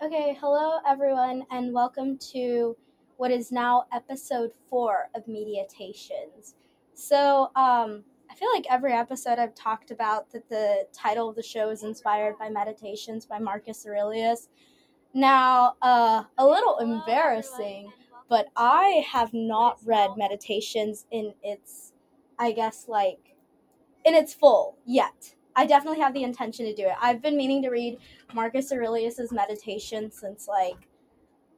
Okay, hello everyone, and welcome to what is now episode four of Mediatations. So, um, I feel like every episode I've talked about that the title of the show is inspired by Meditations by Marcus Aurelius. Now, uh, a little embarrassing, but I have not read Meditations in its, I guess, like, in its full yet. I definitely have the intention to do it. I've been meaning to read Marcus Aurelius's meditation since like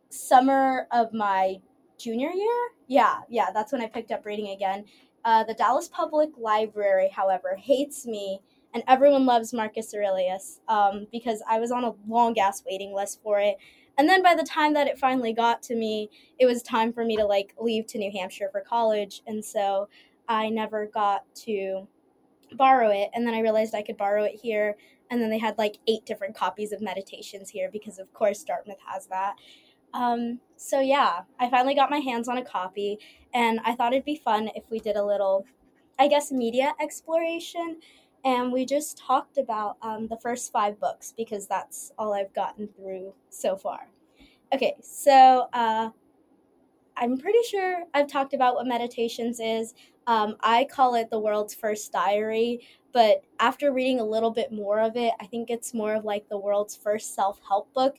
summer of my junior year. Yeah, yeah, that's when I picked up reading again. Uh, the Dallas Public Library, however, hates me, and everyone loves Marcus Aurelius um, because I was on a long ass waiting list for it. And then by the time that it finally got to me, it was time for me to like leave to New Hampshire for college, and so I never got to borrow it and then i realized i could borrow it here and then they had like eight different copies of meditations here because of course dartmouth has that. Um, so yeah i finally got my hands on a copy and i thought it'd be fun if we did a little i guess media exploration and we just talked about um, the first five books because that's all i've gotten through so far. Okay so uh, i'm pretty sure i've talked about what meditations is um, I call it the world's first diary, but after reading a little bit more of it, I think it's more of like the world's first self help book.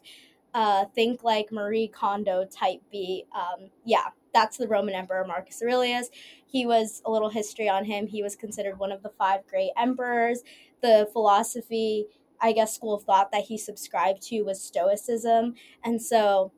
Uh, think like Marie Kondo type B. Um, yeah, that's the Roman Emperor Marcus Aurelius. He was a little history on him. He was considered one of the five great emperors. The philosophy, I guess, school of thought that he subscribed to was Stoicism. And so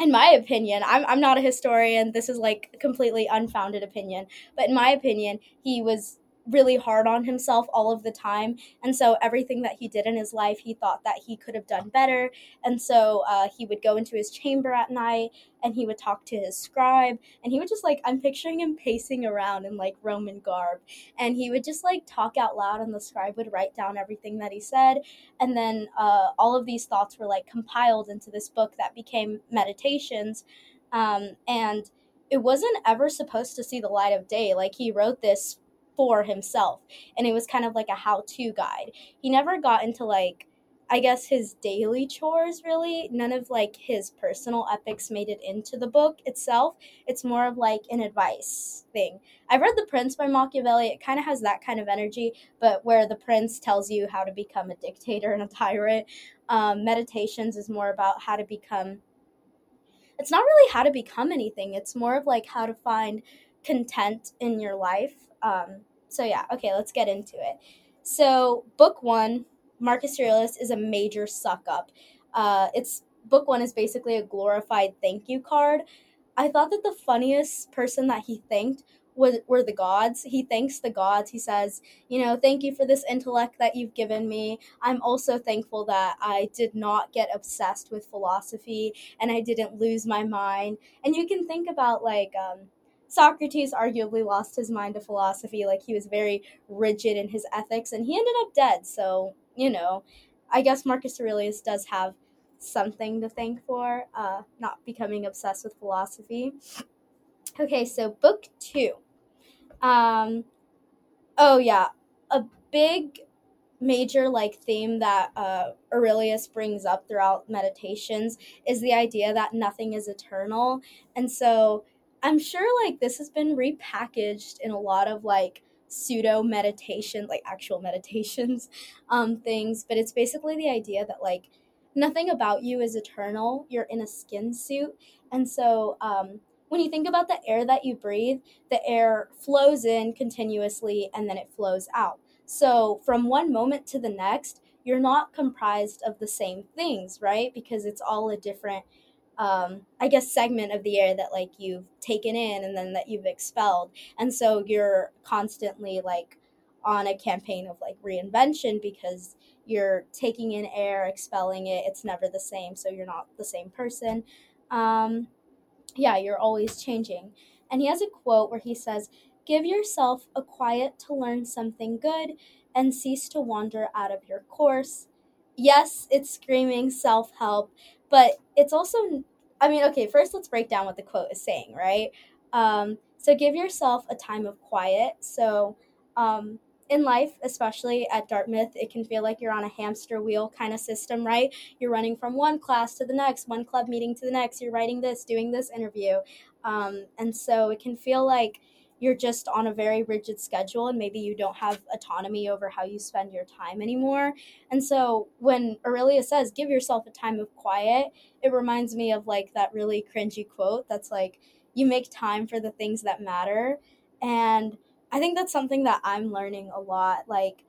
in my opinion, I'm, I'm not a historian. This is like completely unfounded opinion. But in my opinion, he was really hard on himself all of the time. And so everything that he did in his life, he thought that he could have done better. And so uh, he would go into his chamber at night and he would talk to his scribe. And he would just like, I'm picturing him pacing around in like Roman garb. And he would just like talk out loud, and the scribe would write down everything that he said. And then uh, all of these thoughts were like compiled into this book that became Meditations. Um, and it wasn't ever supposed to see the light of day. Like he wrote this for himself. And it was kind of like a how-to guide. He never got into like i guess his daily chores really. None of like his personal epics made it into the book itself. It's more of like an advice thing. I've read the prince by machiavelli. It kind of has that kind of energy but where the prince tells you how to become a dictator and a tyrant um, meditations is more about how to become it's not really how to become anything. It's more of like how to find content in your life um, so yeah, okay, let's get into it. So book one, Marcus Aurelius is a major suck up. Uh, it's book one is basically a glorified thank you card. I thought that the funniest person that he thanked was, were the gods. He thanks the gods. He says, you know, thank you for this intellect that you've given me. I'm also thankful that I did not get obsessed with philosophy and I didn't lose my mind. And you can think about like um, Socrates arguably lost his mind to philosophy. Like he was very rigid in his ethics, and he ended up dead. So you know, I guess Marcus Aurelius does have something to thank for uh, not becoming obsessed with philosophy. Okay, so book two. Um, oh yeah, a big major like theme that uh, Aurelius brings up throughout meditations is the idea that nothing is eternal, and so I'm sure like this has been repackaged in a lot of like pseudo meditation, like actual meditations, um, things. But it's basically the idea that like nothing about you is eternal. You're in a skin suit, and so um, when you think about the air that you breathe, the air flows in continuously and then it flows out. So from one moment to the next, you're not comprised of the same things, right? Because it's all a different um, I guess segment of the air that like you've taken in and then that you've expelled, and so you're constantly like on a campaign of like reinvention because you're taking in air, expelling it. It's never the same, so you're not the same person. Um, yeah, you're always changing. And he has a quote where he says, "Give yourself a quiet to learn something good, and cease to wander out of your course." Yes, it's screaming self help, but it's also i mean okay first let's break down what the quote is saying right um, so give yourself a time of quiet so um, in life, especially at Dartmouth, it can feel like you're on a hamster wheel kind of system, right? You're running from one class to the next, one club meeting to the next, you're writing this, doing this interview. Um, and so it can feel like you're just on a very rigid schedule and maybe you don't have autonomy over how you spend your time anymore. And so when Aurelia says, give yourself a time of quiet, it reminds me of like that really cringy quote that's like, you make time for the things that matter. And I think that's something that I'm learning a lot. Like,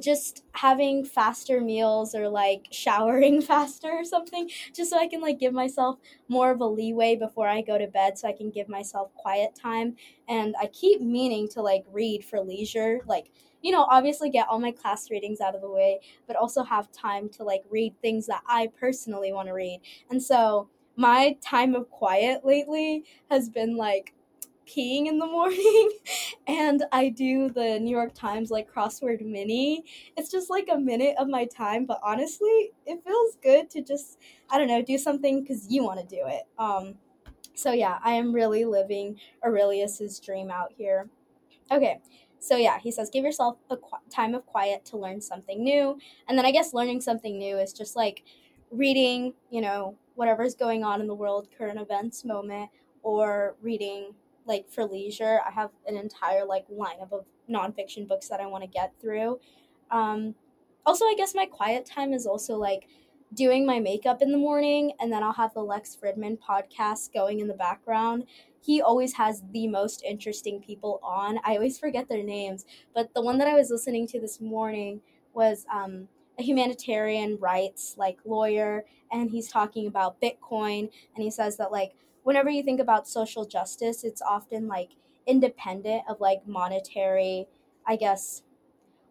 just having faster meals or like showering faster or something just so i can like give myself more of a leeway before i go to bed so i can give myself quiet time. And i keep meaning to like read for leisure like you know obviously get all my class readings out of the way but also have time to like read things that i personally want to read. And so my time of quiet lately has been like peeing in the morning and I do the New York Times like crossword mini. It's just like a minute of my time, but honestly, it feels good to just I don't know, do something cuz you want to do it. Um so yeah, I am really living Aurelius's dream out here. Okay. So yeah, he says give yourself a qu- time of quiet to learn something new. And then I guess learning something new is just like reading, you know, whatever's going on in the world, current events moment or reading like for leisure. I have an entire like lineup of nonfiction books that I want to get through. Um, also, I guess my quiet time is also like doing my makeup in the morning, and then I'll have the Lex Fridman podcast going in the background. He always has the most interesting people on. I always forget their names, but the one that I was listening to this morning was um, a humanitarian rights like lawyer, and he's talking about Bitcoin, and he says that like whenever you think about social justice, it's often like independent of like monetary, I guess,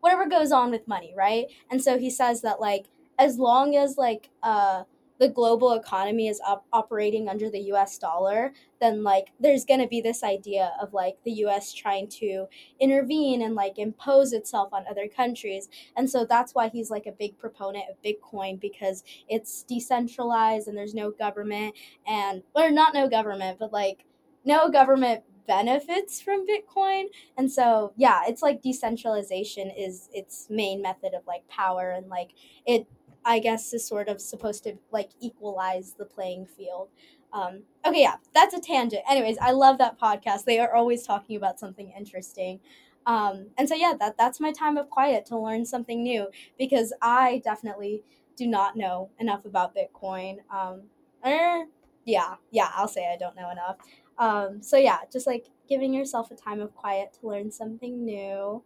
whatever goes on with money, right? And so he says that like as long as like uh the global economy is op- operating under the US dollar, then like there's going to be this idea of like the US trying to intervene and like impose itself on other countries. And so that's why he's like a big proponent of Bitcoin because it's decentralized and there's no government and or not no government, but like no government benefits from Bitcoin. And so, yeah, it's like decentralization is its main method of like power and like it I guess is sort of supposed to like equalize the playing field. Um, okay, yeah, that's a tangent. Anyways, I love that podcast. They are always talking about something interesting. Um, and so yeah, that that's my time of quiet to learn something new because I definitely do not know enough about Bitcoin. Um, er, yeah, yeah, I'll say I don't know enough. Um, so yeah, just like giving yourself a time of quiet to learn something new.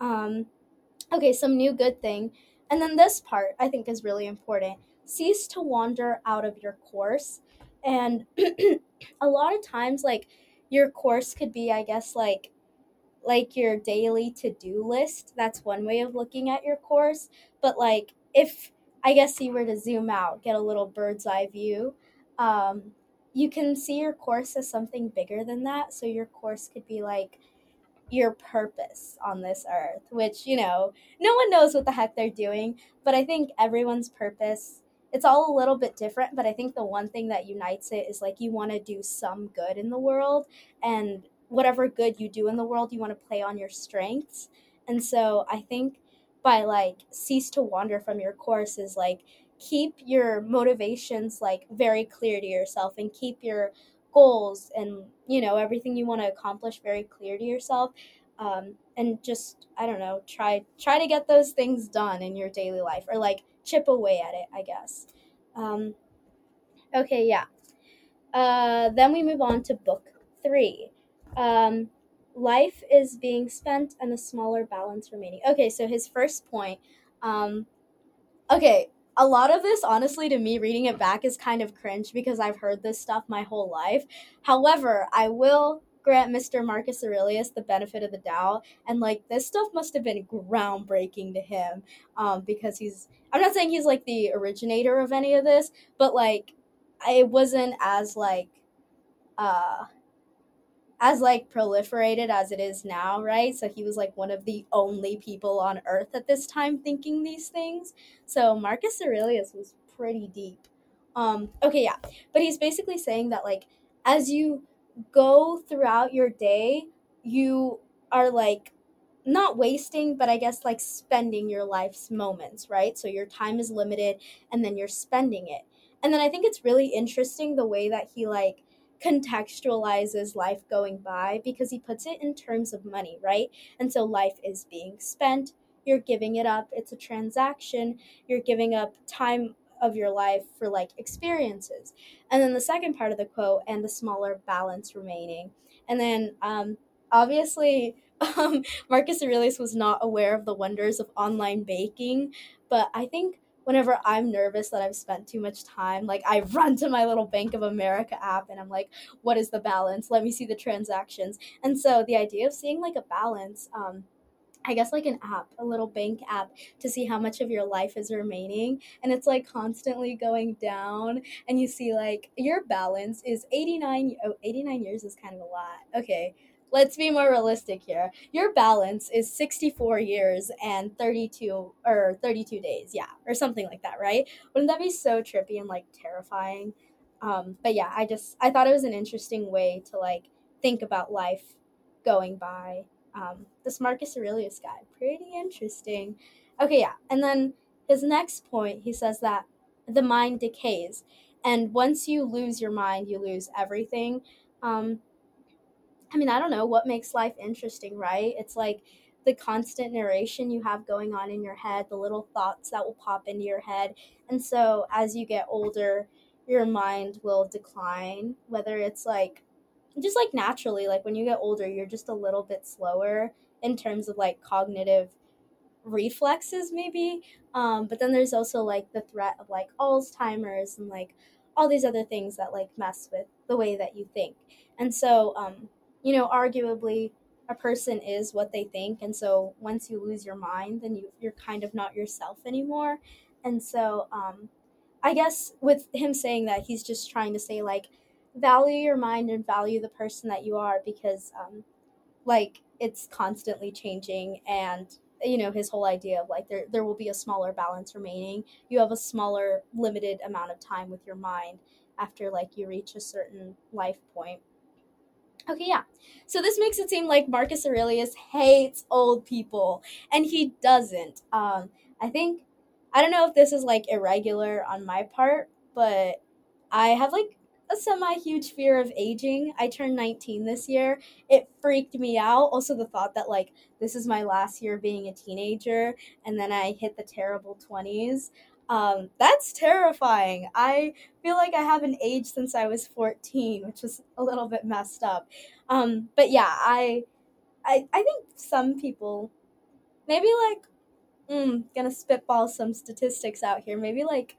Um, okay, some new good thing and then this part I think is really important. Cease to wander out of your course. And a lot of times like your course could be I guess like like your daily to-do list. That's one way of looking at your course, but like if I guess you were to zoom out, get a little bird's eye view, um, you can see your course as something bigger than that. So your course could be like your purpose on this earth, which, you know, no one knows what the heck they're doing, but I think everyone's purpose it's all a little bit different, but I think the one thing that unites it is like you want to do some good in the world and whatever good you do in the world, you want to play on your strengths. And so I think by like cease to wander from your course is like keep your motivations like very clear to yourself and keep your goals and you know everything you want to accomplish very clear to yourself um, and just i don't know try try to get those things done in your daily life or like chip away at it i guess. Um, okay yeah. Uh, then we move on to book three. Um, life is being spent and a smaller balance remaining. Okay so his first point um, okay a lot of this, honestly, to me, reading it back is kind of cringe because I've heard this stuff my whole life. However, I will grant Mr. Marcus Aurelius the benefit of the doubt, and like this stuff must have been groundbreaking to him, um, because he's. I'm not saying he's like the originator of any of this, but like, it wasn't as like, uh, as like proliferated as it is now, right? So he was like one of the only people on earth at this time thinking these things. So Marcus Aurelius was pretty deep. Um okay, yeah. But he's basically saying that like as you go throughout your day, you are like not wasting, but I guess like spending your life's moments, right? So your time is limited and then you're spending it. And then I think it's really interesting the way that he like contextualizes life going by because he puts it in terms of money, right? And so life is being spent, you're giving it up, it's a transaction, you're giving up time of your life for like experiences. And then the second part of the quote, and the smaller balance remaining. And then um, obviously, um, Marcus Aurelius was not aware of the wonders of online baking, but I think whenever I'm nervous that I've spent too much time, like I run to my little Bank of America app and I'm like, what is the balance? Let me see the transactions. And so the idea of seeing like a balance, um, I guess like an app, a little bank app to see how much of your life is remaining. And it's like constantly going down. And you see like your balance is 89. Oh, 89 years is kind of a lot. Okay. Let's be more realistic here. Your balance is 64 years and 32 or 32 days. Yeah. Or something like that, right? Wouldn't that be so trippy and like terrifying? Um, but yeah, I just, I thought it was an interesting way to like think about life going by um, this Marcus Aurelius guy. Pretty interesting. Okay, yeah. And then his next point, he says that the mind decays. And once you lose your mind, you lose everything. Um, I mean, I don't know what makes life interesting, right? It's like the constant narration you have going on in your head, the little thoughts that will pop into your head. And so as you get older, your mind will decline, whether it's like just like naturally like when you get older you're just a little bit slower in terms of like cognitive reflexes maybe um, but then there's also like the threat of like alzheimer's and like all these other things that like mess with the way that you think and so um, you know arguably a person is what they think and so once you lose your mind then you, you're kind of not yourself anymore. And so um, i guess with him saying that he's just trying to say like value your mind and value the person that you are because um like it's constantly changing and you know his whole idea of like there there will be a smaller balance remaining. You have a smaller limited amount of time with your mind after like you reach a certain life point okay yeah so this makes it seem like marcus aurelius hates old people and he doesn't um i think i don't know if this is like irregular on my part but i have like a semi huge fear of aging. I turned 19 this year. It freaked me out. Also, the thought that, like, this is my last year being a teenager and then I hit the terrible 20s. Um, that's terrifying. I feel like I haven't aged since I was 14, which was a little bit messed up. Um, but yeah, I, I, I think some people, maybe like, mm, gonna spitball some statistics out here. Maybe like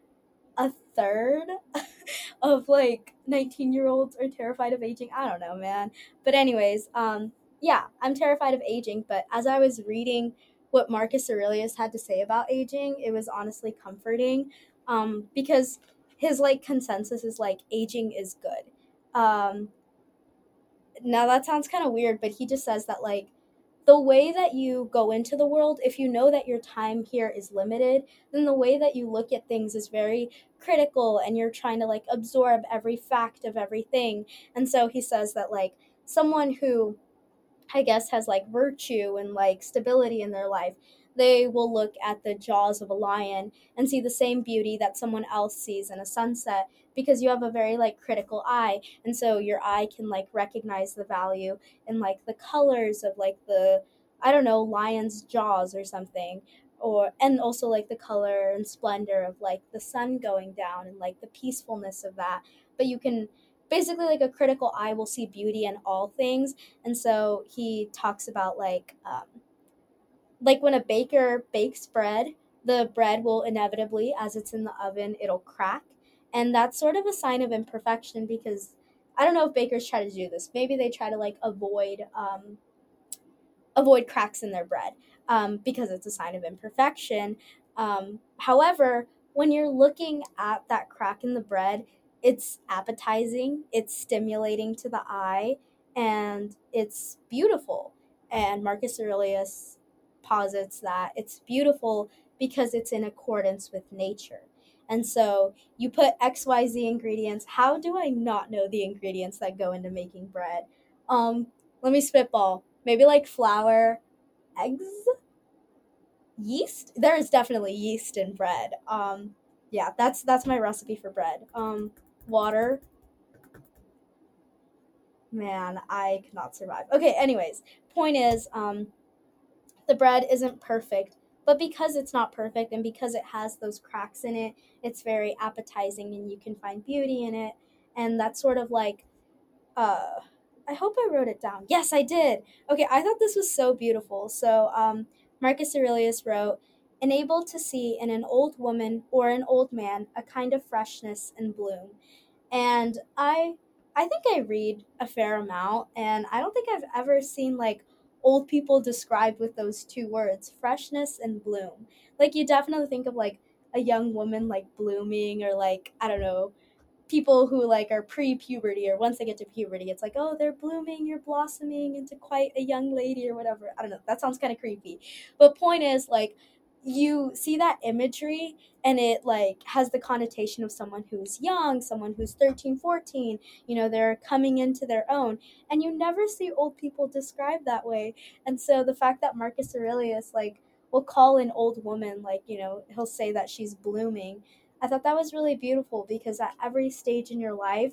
a third of like 19 year olds are terrified of aging. I don't know, man. But, anyways, um, yeah, I'm terrified of aging. But as I was reading what Marcus Aurelius had to say about aging, it was honestly comforting um, because his like consensus is like aging is good. Um, now that sounds kind of weird, but he just says that like the way that you go into the world, if you know that your time here is limited, then the way that you look at things is very critical and you're trying to like absorb every fact of everything. And so he says that like someone who I guess has like virtue and like stability in their life, they will look at the jaws of a lion and see the same beauty that someone else sees in a sunset because you have a very like critical eye. And so your eye can like recognize the value in like the colors of like the i don't know lion's jaws or something or and also like the color and splendor of like the sun going down and like the peacefulness of that. But you can basically like a critical eye will see beauty in all things and so he talks about like um, like when a baker bakes bread the bread will inevitably as it's in the oven it'll crack and that's sort of a sign of imperfection because I don't know if bakers try to do this. Maybe they try to like avoid um, avoid cracks in their bread um, because it's a sign of imperfection. Um, however, when you're looking at that crack in the bread, it's appetizing, it's stimulating to the eye, and it's beautiful. And Marcus Aurelius posits that it's beautiful because it's in accordance with nature. And so you put XYZ ingredients. How do I not know the ingredients that go into making bread? Um, let me spitball. Maybe like flour eggs, yeast. There is definitely yeast in bread. Um, yeah, that's that's my recipe for bread. Um, water. Man, I could not survive. Okay, anyways, point is, um, the bread isn't perfect, but because it's not perfect and because it has those cracks in it, it's very appetizing and you can find beauty in it. And that's sort of like, uh, I hope I wrote it down. Yes, I did. Okay, I thought this was so beautiful. So, um, Marcus Aurelius wrote, Enabled to see in an old woman or an old man a kind of freshness and bloom. And I I think I read a fair amount and I don't think I've ever seen like old people described with those two words, freshness and bloom. Like you definitely think of like a young woman like blooming or like I don't know, people who like are pre-puberty or once they get to puberty it's like oh they're blooming you're blossoming into quite a young lady or whatever i don't know that sounds kind of creepy but point is like you see that imagery and it like has the connotation of someone who's young someone who's 13 14 you know they're coming into their own. And you never see old people described that way. And so the fact that marcus aurelius like will call an old woman like you know he'll say that she's blooming i thought that was really beautiful because at every stage in your life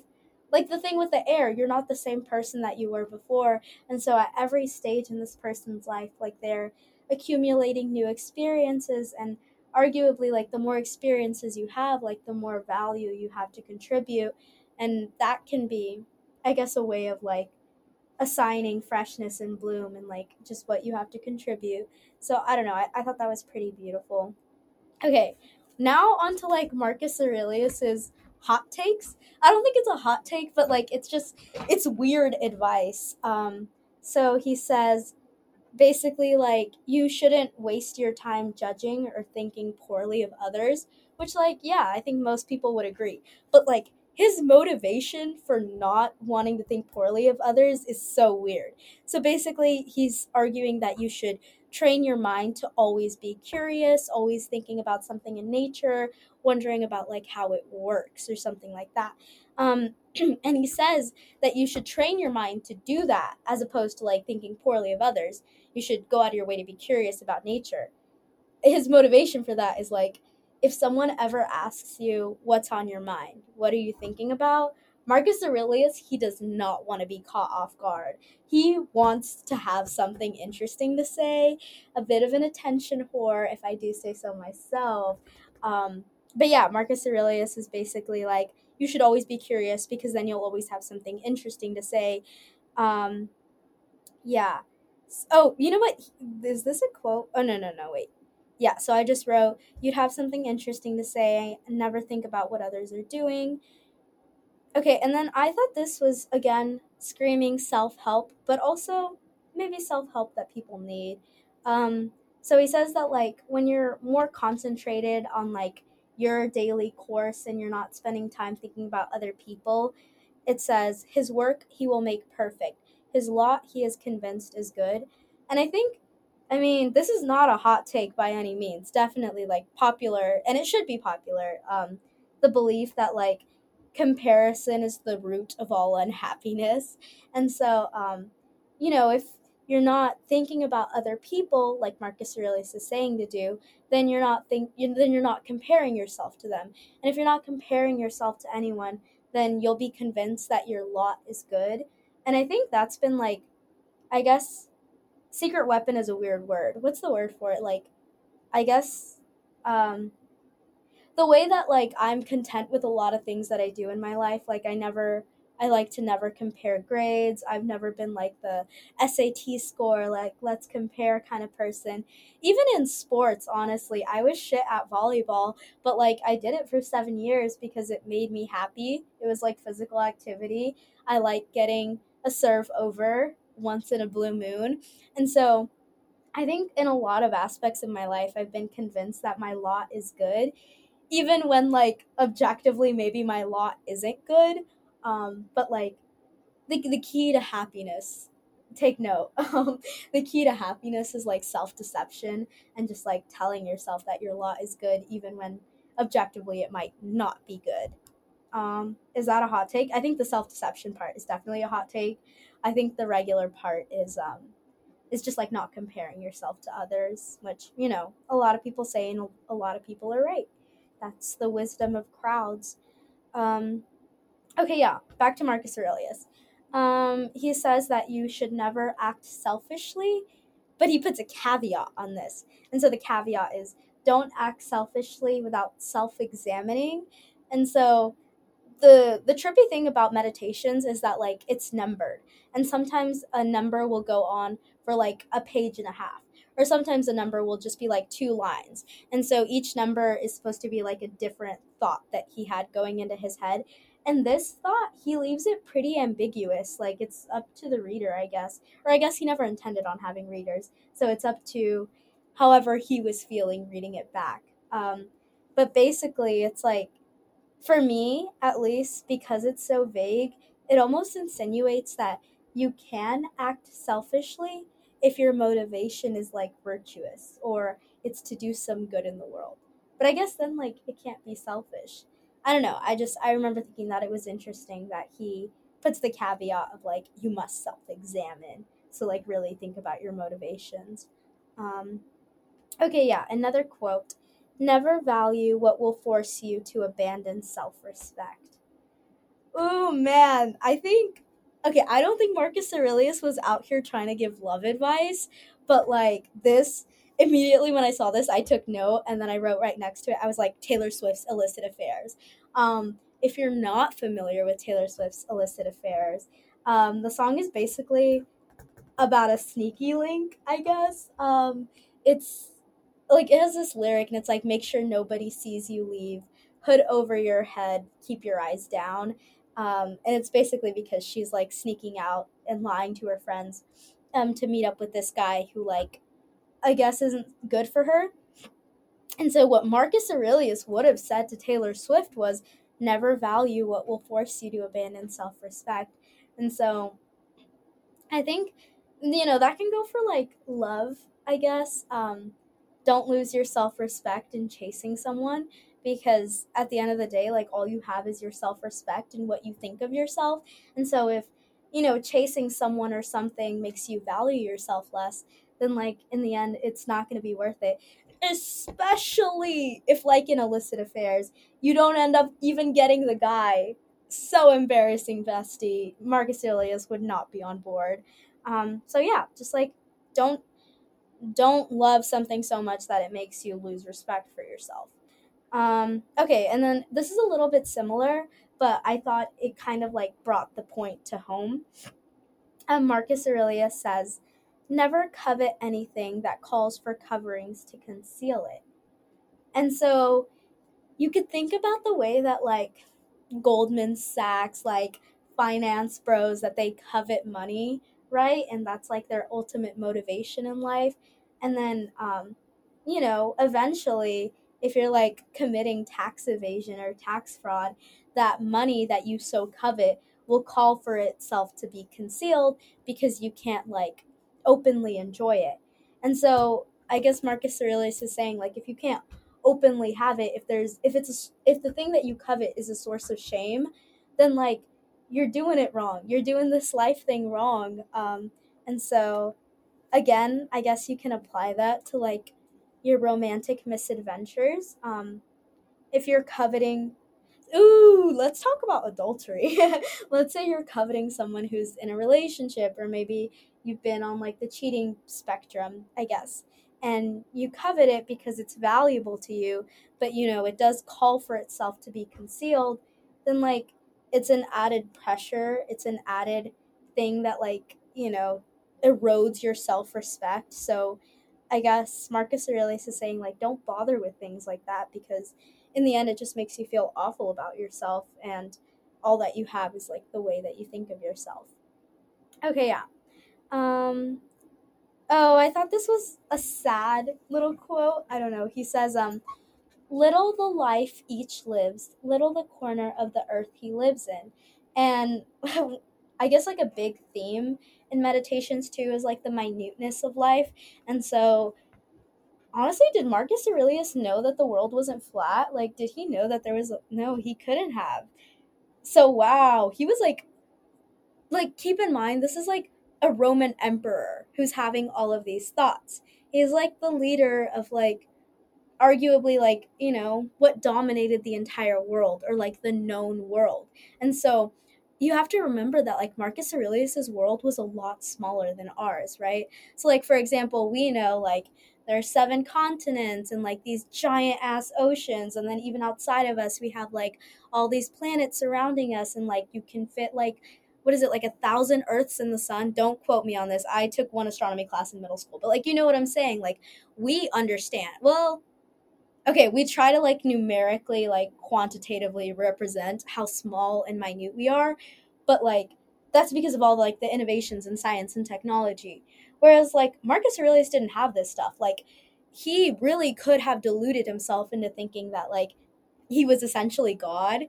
like the thing with the air you're not the same person that you were before. And so at every stage in this person's life like they're accumulating new experiences and arguably like the more experiences you have like the more value you have to contribute. And that can be i guess a way of like assigning freshness and bloom and like just what you have to contribute. So i don't know i, I thought that was pretty beautiful. Okay now on to like marcus aurelius's hot takes. I don't think it's a hot take but like it's just it's weird advice. Um so he says basically like you shouldn't waste your time judging or thinking poorly of others which like yeah i think most people would agree. But like his motivation for not wanting to think poorly of others is so weird. So basically he's arguing that you should train your mind to always be curious always thinking about something in nature wondering about like how it works or something like that. Um, and he says that you should train your mind to do that as opposed to like thinking poorly of others you should go out of your way to be curious about nature. His motivation for that is like, if someone ever asks you what's on your mind, what are you thinking about? Marcus Aurelius, he does not want to be caught off guard. He wants to have something interesting to say, a bit of an attention whore, if I do say so myself. Um, but yeah, Marcus Aurelius is basically like, you should always be curious because then you'll always have something interesting to say. Um, yeah. Oh, you know what? Is this a quote? Oh, no, no, no, wait. Yeah, so I just wrote, you'd have something interesting to say, never think about what others are doing. Okay, and then I thought this was, again, screaming self help, but also maybe self help that people need. Um, so he says that, like, when you're more concentrated on, like, your daily course and you're not spending time thinking about other people, it says, his work he will make perfect his lot, he is convinced, is good. And I think, I mean, this is not a hot take by any means. Definitely like popular, and it should be popular. Um, the belief that like comparison is the root of all unhappiness. And so, um, you know, if you're not thinking about other people like Marcus Aurelius is saying to do, then you're not think then you're not comparing yourself to them. And if you're not comparing yourself to anyone, then you'll be convinced that your lot is good and I think that's been like, I guess, secret weapon is a weird word. What's the word for it? Like, I guess, um, the way that like I'm content with a lot of things that I do in my life. Like, I never I like to never compare grades. I've never been like the SAT score, like let's compare kind of person. Even in sports, honestly, I was shit at volleyball, but like I did it for seven years because it made me happy. It was like physical activity. I like getting a serve over once in a blue moon. And so I think in a lot of aspects of my life, I've been convinced that my lot is good. Even when, like, objectively, maybe my lot isn't good, um, but like the, the key to happiness, take note, um, the key to happiness is like self deception and just like telling yourself that your lot is good even when objectively it might not be good. Um, is that a hot take? I think the self deception part is definitely a hot take. I think the regular part is um, is just like not comparing yourself to others, which, you know, a lot of people say and a lot of people are right. That's the wisdom of crowds. Um, okay, yeah, back to Marcus Aurelius. Um, he says that you should never act selfishly, but he puts a caveat on this. And so the caveat is don't act selfishly without self examining. And so the the trippy thing about meditations is that like it's numbered. And sometimes a number will go on for like a page and a half. Or sometimes a number will just be like two lines. And so each number is supposed to be like a different thought that he had going into his head. And this thought he leaves it pretty ambiguous. Like it's up to the reader i guess. Or i guess he never intended on having readers. So it's up to however he was feeling reading it back. Um, but basically it's like for me at least because it's so vague it almost insinuates that you can act selfishly if your motivation is like virtuous or it's to do some good in the world. But i guess then like it can't be selfish. I don't know. I just i remember thinking that it was interesting that he puts the caveat of like you must self-examine so like really think about your motivations. Um okay yeah another quote Never value what will force you to abandon self respect. Oh man, I think, okay, I don't think Marcus Aurelius was out here trying to give love advice, but like this, immediately when I saw this, I took note and then I wrote right next to it, I was like, Taylor Swift's illicit affairs. Um, if you're not familiar with Taylor Swift's illicit affairs, um, the song is basically about a sneaky link, I guess. Um, it's like it has this lyric and it's like make sure nobody sees you leave. Hood over your head. Keep your eyes down. Um, and it's basically because she's like sneaking out and lying to her friends um, to meet up with this guy who like i guess isn't good for her. And so what marcus aurelius would have said to taylor swift was never value what will force you to abandon self-respect. And so i think you know that can go for like love i guess. Um, don't lose your self respect in chasing someone because at the end of the day, like all you have is your self respect and what you think of yourself. And so if, you know, chasing someone or something makes you value yourself less, then like in the end, it's not going to be worth it. Especially if, like in illicit affairs, you don't end up even getting the guy. So embarrassing, bestie. Marcus Aurelius would not be on board. Um, so yeah, just like don't don't love something so much that it makes you lose respect for yourself. Um, okay, and then this is a little bit similar, but I thought it kind of like brought the point to home. Um, Marcus Aurelius says, Never covet anything that calls for coverings to conceal it. And so you could think about the way that, like, Goldman Sachs, like, finance bros, that they covet money right? And that's like their ultimate motivation in life. And then, um, you know, eventually, if you're like committing tax evasion or tax fraud, that money that you so covet will call for itself to be concealed because you can't like openly enjoy it. And so I guess Marcus Aurelius is saying like if you can't openly have it, if there's if it's a, if the thing that you covet is a source of shame, then like you're doing it wrong. You're doing this life thing wrong. Um, and so, again, I guess you can apply that to like your romantic misadventures. Um, if you're coveting, ooh, let's talk about adultery. let's say you're coveting someone who's in a relationship, or maybe you've been on like the cheating spectrum, I guess. And you covet it because it's valuable to you, but you know, it does call for itself to be concealed, then like it's an added pressure it's an added thing that like you know erodes your self-respect. So i guess marcus aurelius is saying like don't bother with things like that because in the end it just makes you feel awful about yourself and all that you have is like the way that you think of yourself. Okay yeah. Um oh i thought this was a sad little quote. I don't know. He says um little the life each lives, little the corner of the earth he lives in. And I guess like a big theme in meditations too is like the minuteness of life. And so honestly, did Marcus Aurelius know that the world wasn't flat? Like did he know that there was no, he couldn't have. So wow, he was like like keep in mind this is like a Roman emperor who's having all of these thoughts. He's like the leader of like arguably like, you know, what dominated the entire world or like the known world. And so you have to remember that like Marcus Aurelius's world was a lot smaller than ours, right? So like for example, we know like there are seven continents and like these giant ass oceans and then even outside of us we have like all these planets surrounding us and like you can fit like what is it like a thousand earths in the sun don't quote me on this i took one astronomy class in middle school but like you know what i'm saying like we understand well okay we try to like numerically like quantitatively represent how small and minute we are but like that's because of all like the innovations in science and technology. Whereas like marcus aurelius didn't have this stuff. Like he really could have deluded himself into thinking that like he was essentially god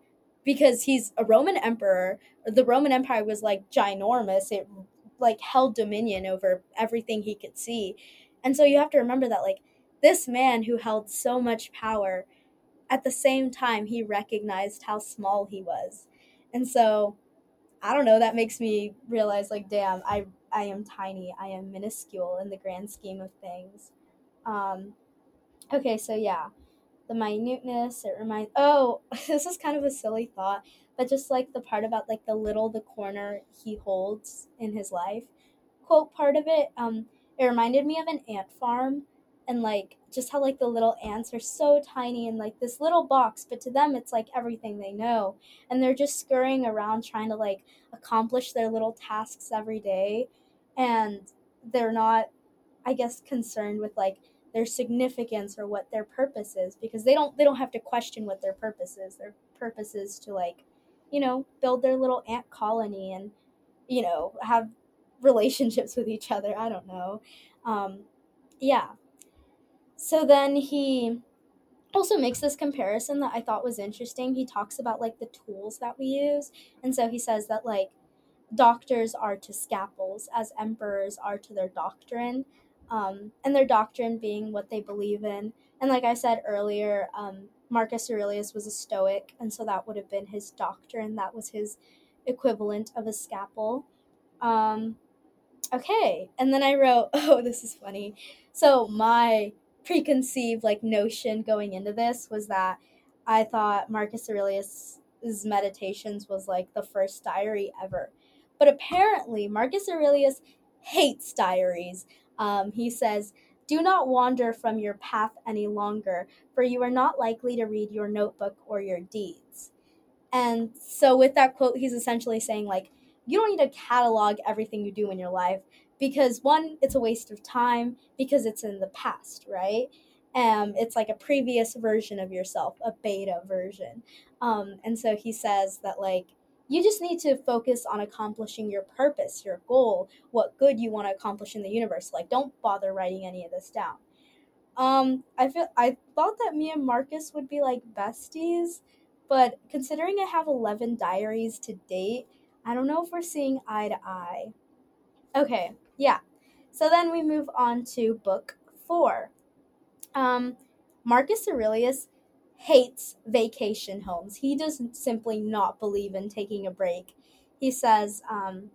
because he's a roman emperor. The roman empire was like ginormous. It like held dominion over everything he could see. And so you have to remember that like this man who held so much power, at the same time, he recognized how small he was. And so, I don't know, that makes me realize, like, damn, I, I am tiny. I am minuscule in the grand scheme of things. Um, okay, so yeah, the minuteness, it reminds, oh, this is kind of a silly thought, but just like the part about like the little, the corner he holds in his life quote part of it, um, it reminded me of an ant farm and like just how like the little ants are so tiny in like this little box but to them it's like everything they know. And they're just scurrying around trying to like accomplish their little tasks every day. And they're not i guess concerned with like their significance or what their purpose is because they don't they don't have to question what their purpose is. Their purpose is to like you know build their little ant colony and you know have relationships with each other. I don't know. Um yeah so then he also makes this comparison that I thought was interesting. He talks about like the tools that we use. And so he says that like doctors are to scalpels as emperors are to their doctrine. Um, and their doctrine being what they believe in. And like I said earlier, um, Marcus Aurelius was a Stoic, and so that would have been his doctrine. That was his equivalent of a scalpel. Um, okay, and then I wrote, oh, this is funny. So my preconceived like notion going into this was that I thought Marcus Aurelius's meditations was like the first diary ever. But apparently, Marcus Aurelius hates diaries. Um, he says, Do not wander from your path any longer, for you are not likely to read your notebook or your deeds. And so, with that quote, he's essentially saying, like, you don't need to catalog everything you do in your life because one, it's a waste of time because it's in the past, right? Um, it's like a previous version of yourself, a beta version. Um, and so he says that like you just need to focus on accomplishing your purpose, your goal, what good you want to accomplish in the universe. Like don't bother writing any of this down. Um, I feel I thought that me and Marcus would be like besties, but considering I have eleven diaries to date, I don't know if we're seeing eye to eye. Okay, yeah. So then we move on to book four. Um, Marcus Aurelius hates vacation homes. He does simply not believe in taking a break. He says, um,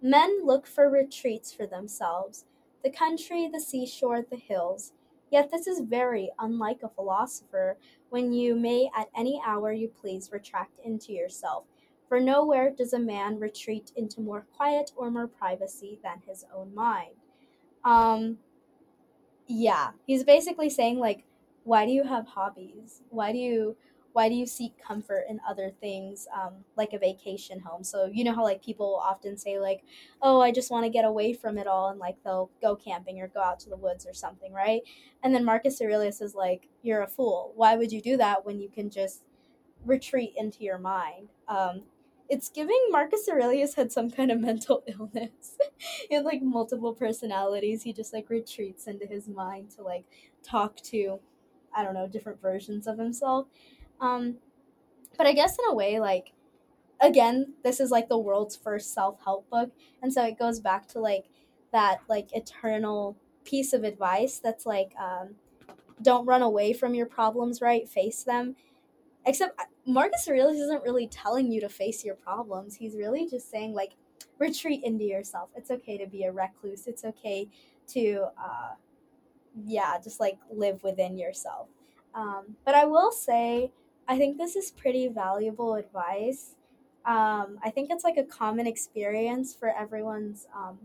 Men look for retreats for themselves the country, the seashore, the hills. Yet this is very unlike a philosopher, when you may at any hour you please retract into yourself for nowhere does a man retreat into more quiet or more privacy than his own mind. Um, yeah, he's basically saying like, why do you have hobbies? Why do you why do you seek comfort in other things um, like a vacation home so you know how like people often say like oh i just want to get away from it all and like they'll go camping or go out to the woods or something right and then marcus aurelius is like you're a fool why would you do that when you can just retreat into your mind um, it's giving Marcus Aurelius had some kind of mental illness. had like multiple personalities. He just like retreats into his mind to like talk to, I don't know, different versions of himself. Um, but I guess in a way, like, again, this is like the world's first self help book. And so it goes back to like that like eternal piece of advice that's like, um, don't run away from your problems, right? Face them. Except Marcus Aurelius isn't really telling you to face your problems. He's really just saying like retreat into yourself. It's okay to be a recluse. It's okay to, uh, yeah, just like live within yourself. Um, but I will say, I think this is pretty valuable advice. Um, I think it's like a common experience for everyone's um,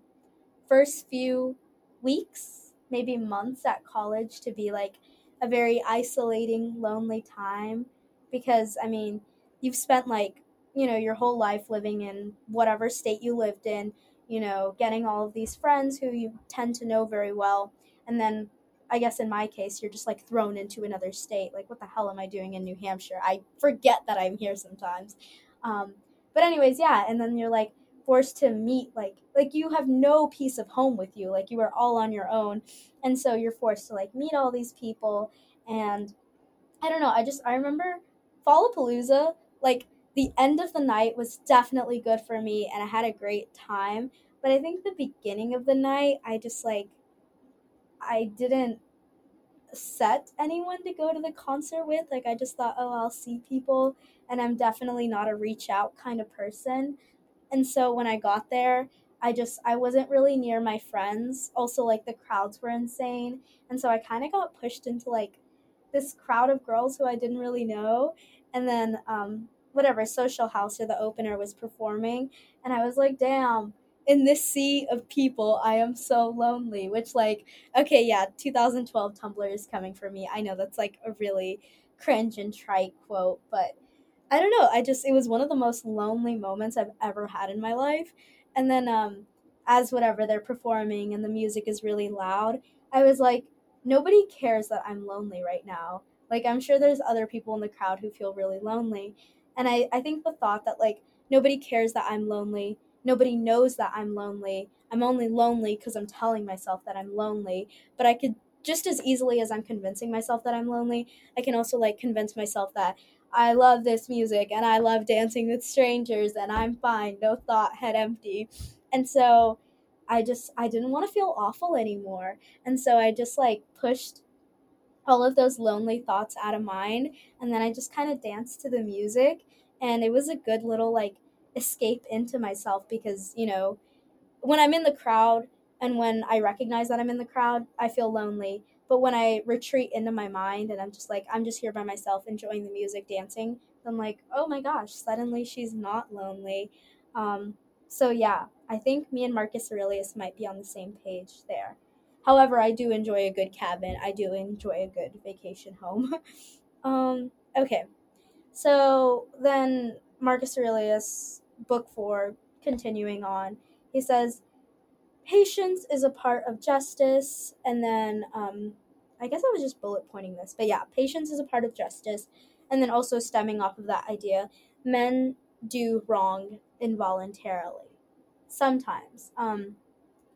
first few weeks, maybe months at college to be like a very isolating, lonely time. Because, I mean, you've spent like you know your whole life living in whatever state you lived in you know getting all of these friends who you tend to know very well. And then i guess in my case you're just like thrown into another state. Like what the hell am i doing in new hampshire? I forget that i'm here sometimes. Um, but anyways yeah and then you're like forced to meet like like you have no piece of home with you. Like you are all on your own. And so you're forced to like meet all these people. And i don't know i just i remember fallapalooza like the end of the night was definitely good for me and I had a great time. But I think the beginning of the night, I just like, I didn't set anyone to go to the concert with. Like, I just thought, oh, I'll see people. And I'm definitely not a reach out kind of person. And so when I got there, I just, I wasn't really near my friends. Also, like, the crowds were insane. And so I kind of got pushed into like this crowd of girls who I didn't really know. And then, um, whatever social house or the opener was performing. And i was like damn in this sea of people i am so lonely. Which like okay yeah 2012 tumblr is coming for me. I know that's like a really cringe and trite quote but i don't know. I just it was one of the most lonely moments i've ever had in my life. And then um as whatever they're performing and the music is really loud i was like nobody cares that i'm lonely right now like i'm sure there's other people in the crowd who feel really lonely and I, I think the thought that like nobody cares that I'm lonely, nobody knows that I'm lonely. I'm only lonely because I'm telling myself that I'm lonely. But I could just as easily as I'm convincing myself that I'm lonely, I can also like convince myself that I love this music and I love dancing with strangers and I'm fine, no thought, head empty. And so I just I didn't want to feel awful anymore. And so I just like pushed all of those lonely thoughts out of mind and then i just kind of danced to the music. And it was a good little like escape into myself because you know when i'm in the crowd and when i recognize that i'm in the crowd i feel lonely. But when i retreat into my mind and i'm just like i'm just here by myself enjoying the music dancing i'm like oh my gosh suddenly she's not lonely. Um, so yeah i think me and marcus aurelius might be on the same page there However, I do enjoy a good cabin. I do enjoy a good vacation home. um, okay. So then Marcus Aurelius, book four, continuing on, he says, Patience is a part of justice. And then, um, I guess I was just bullet pointing this, but yeah, patience is a part of justice. And then also stemming off of that idea, men do wrong involuntarily. Sometimes. Um,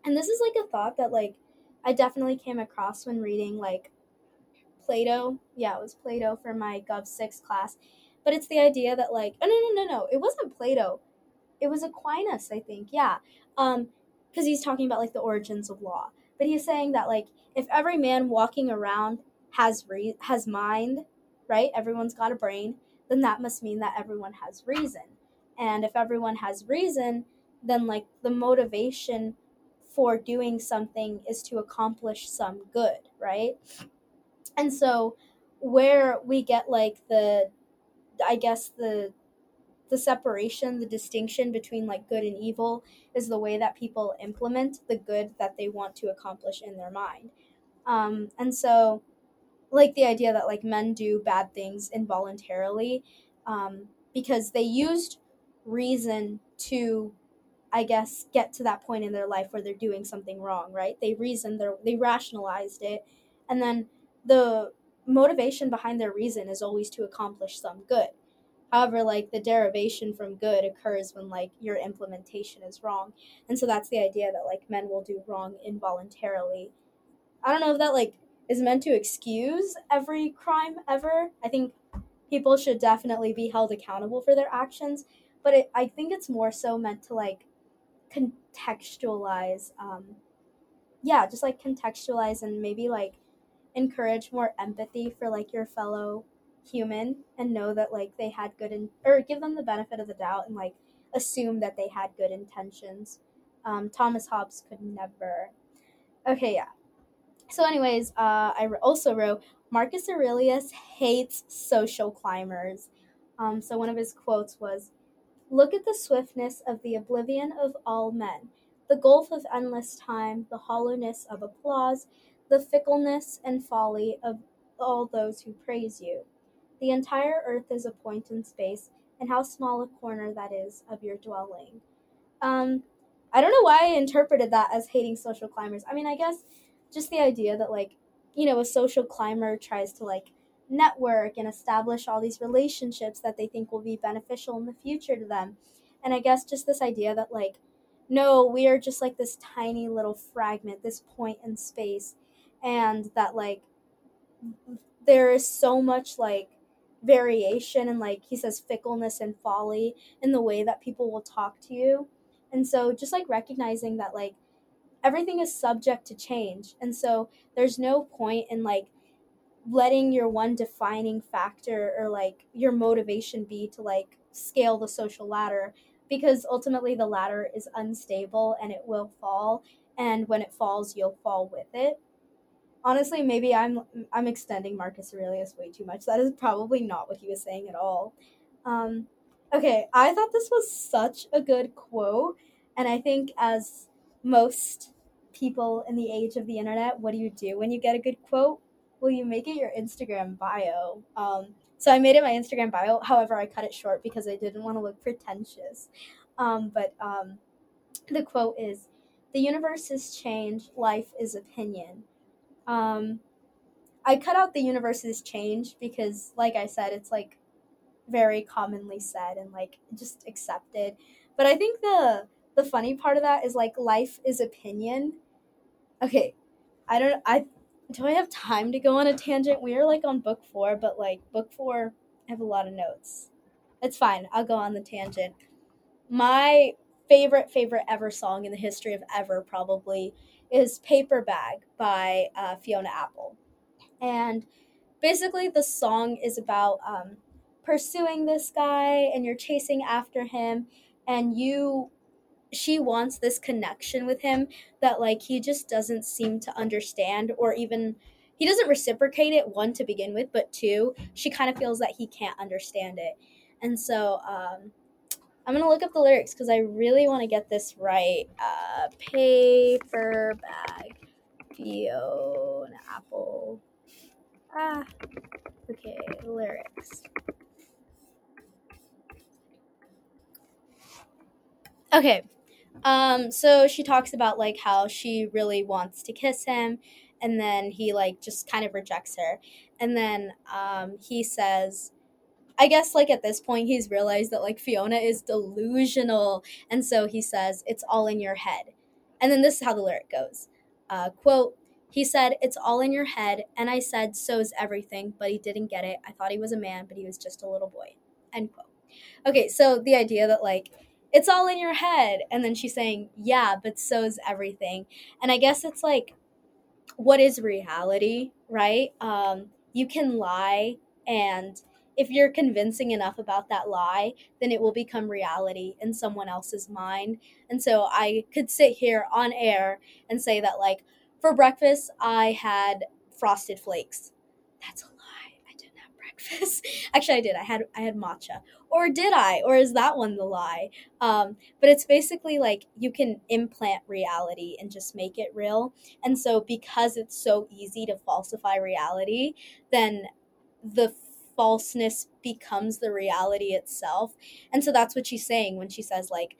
and this is like a thought that, like, I definitely came across when reading like Plato. Yeah, it was Plato for my Gov 6 class. But it's the idea that like oh no no no no, it wasn't Plato. It was Aquinas, I think. Yeah. Um cuz he's talking about like the origins of law. But he's saying that like if every man walking around has re- has mind, right? Everyone's got a brain, then that must mean that everyone has reason. And if everyone has reason, then like the motivation for doing something is to accomplish some good, right? And so where we get like the I guess the the separation, the distinction between like good and evil is the way that people implement the good that they want to accomplish in their mind. Um, and so, like the idea that like men do bad things involuntarily um, because they used reason to I guess, get to that point in their life where they're doing something wrong, right? They reasoned, they they rationalized it, and then the motivation behind their reason is always to accomplish some good. However, like the derivation from good occurs when like your implementation is wrong. And so that's the idea that like men will do wrong involuntarily. I don't know if that like is meant to excuse every crime ever. I think people should definitely be held accountable for their actions, but it, I think it's more so meant to like contextualize um yeah just like contextualize and maybe like encourage more empathy for like your fellow human and know that like they had good and or give them the benefit of the doubt and like assume that they had good intentions. Um, Thomas Hobbes could never. Okay, yeah. So, anyways, uh, I also wrote Marcus Aurelius hates social climbers. Um, so, one of his quotes was Look at the swiftness of the oblivion of all men, the gulf of endless time, the hollowness of applause, the fickleness and folly of all those who praise you. The entire earth is a point in space, and how small a corner that is of your dwelling. Um, I don't know why I interpreted that as hating social climbers. I mean, I guess just the idea that, like, you know, a social climber tries to, like, network and establish all these relationships that they think will be beneficial in the future to them. And I guess just this idea that, like, no, we are just like this tiny little fragment, this point in space, and that, like, there is so much, like, variation and, like, he says, fickleness and folly in the way that people will talk to you. And so just like recognizing that, like, everything is subject to change. And so there's no point in, like, letting your one defining factor or like your motivation be to like scale the social ladder because ultimately the ladder is unstable and it will fall and when it falls you'll fall with it. Honestly maybe i'm i'm extending marcus aurelius way too much. That is probably not what he was saying at all. Um, okay i thought this was such a good quote and i think as most people in the age of the internet what do you do when you get a good quote will you make it your Instagram bio? Um, so I made it my Instagram bio. However, I cut it short because I didn't want to look pretentious. Um, but um, the quote is The universe is change, life is opinion. Um, I cut out the universe is change because, like I said, it's like very commonly said and like just accepted. But I think the the funny part of that is like life is opinion. Okay, I don't I do I have time to go on a tangent? We are like on book four, but like book four, I have a lot of notes. It's fine. I'll go on the tangent. My favorite, favorite ever song in the history of ever probably is Paper Bag by uh, Fiona Apple. And basically, the song is about um, pursuing this guy and you're chasing after him and you she wants this connection with him that like he just doesn't seem to understand or even he doesn't reciprocate it one to begin with but two she kind of feels that he can't understand it. And so um, i'm gonna look up the lyrics because i really want to get this right. Uh, paper bag fiona apple. Ah okay lyrics. Okay um, so she talks about like how she really wants to kiss him, and then he like just kind of rejects her, and then um, he says, I guess like at this point he's realized that like Fiona is delusional, and so he says it's all in your head, and then this is how the lyric goes, uh, quote. He said, It's all in your head. And I said, So's everything. But he didn't get it. I thought he was a man, but he was just a little boy. End quote. Okay, so the idea that, like, it's all in your head. And then she's saying, yeah, but so is everything. And I guess it's like, what is reality, right? Um, you can lie, and if you're convincing enough about that lie, then it will become reality in someone else's mind. And so I could sit here on air and say that, like, for breakfast, I had frosted flakes. That's a lie. I didn't have breakfast. Actually, I did. I had I had matcha. Or did I? Or is that one the lie? Um, but it's basically like you can implant reality and just make it real. And so because it's so easy to falsify reality, then the falseness becomes the reality itself. And so that's what she's saying when she says like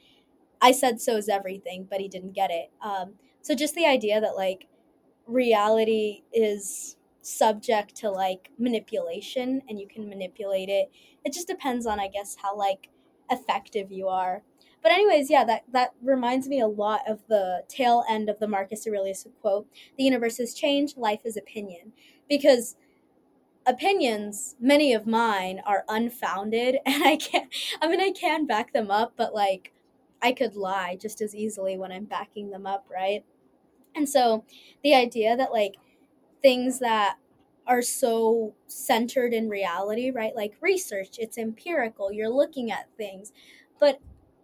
I said so is everything, but he didn't get it. Um, so just the idea that like reality is subject to like manipulation and you can manipulate it. It just depends on I guess how like effective you are. But anyways, yeah, that that reminds me a lot of the tail end of the Marcus Aurelius quote, "The universe is change, life is opinion." Because opinions, many of mine are unfounded and I can't I mean I can back them up, but like I could lie just as easily when I'm backing them up, right? And so the idea that like things that are so centered in reality, right? Like research, it's empirical, you're looking at things. But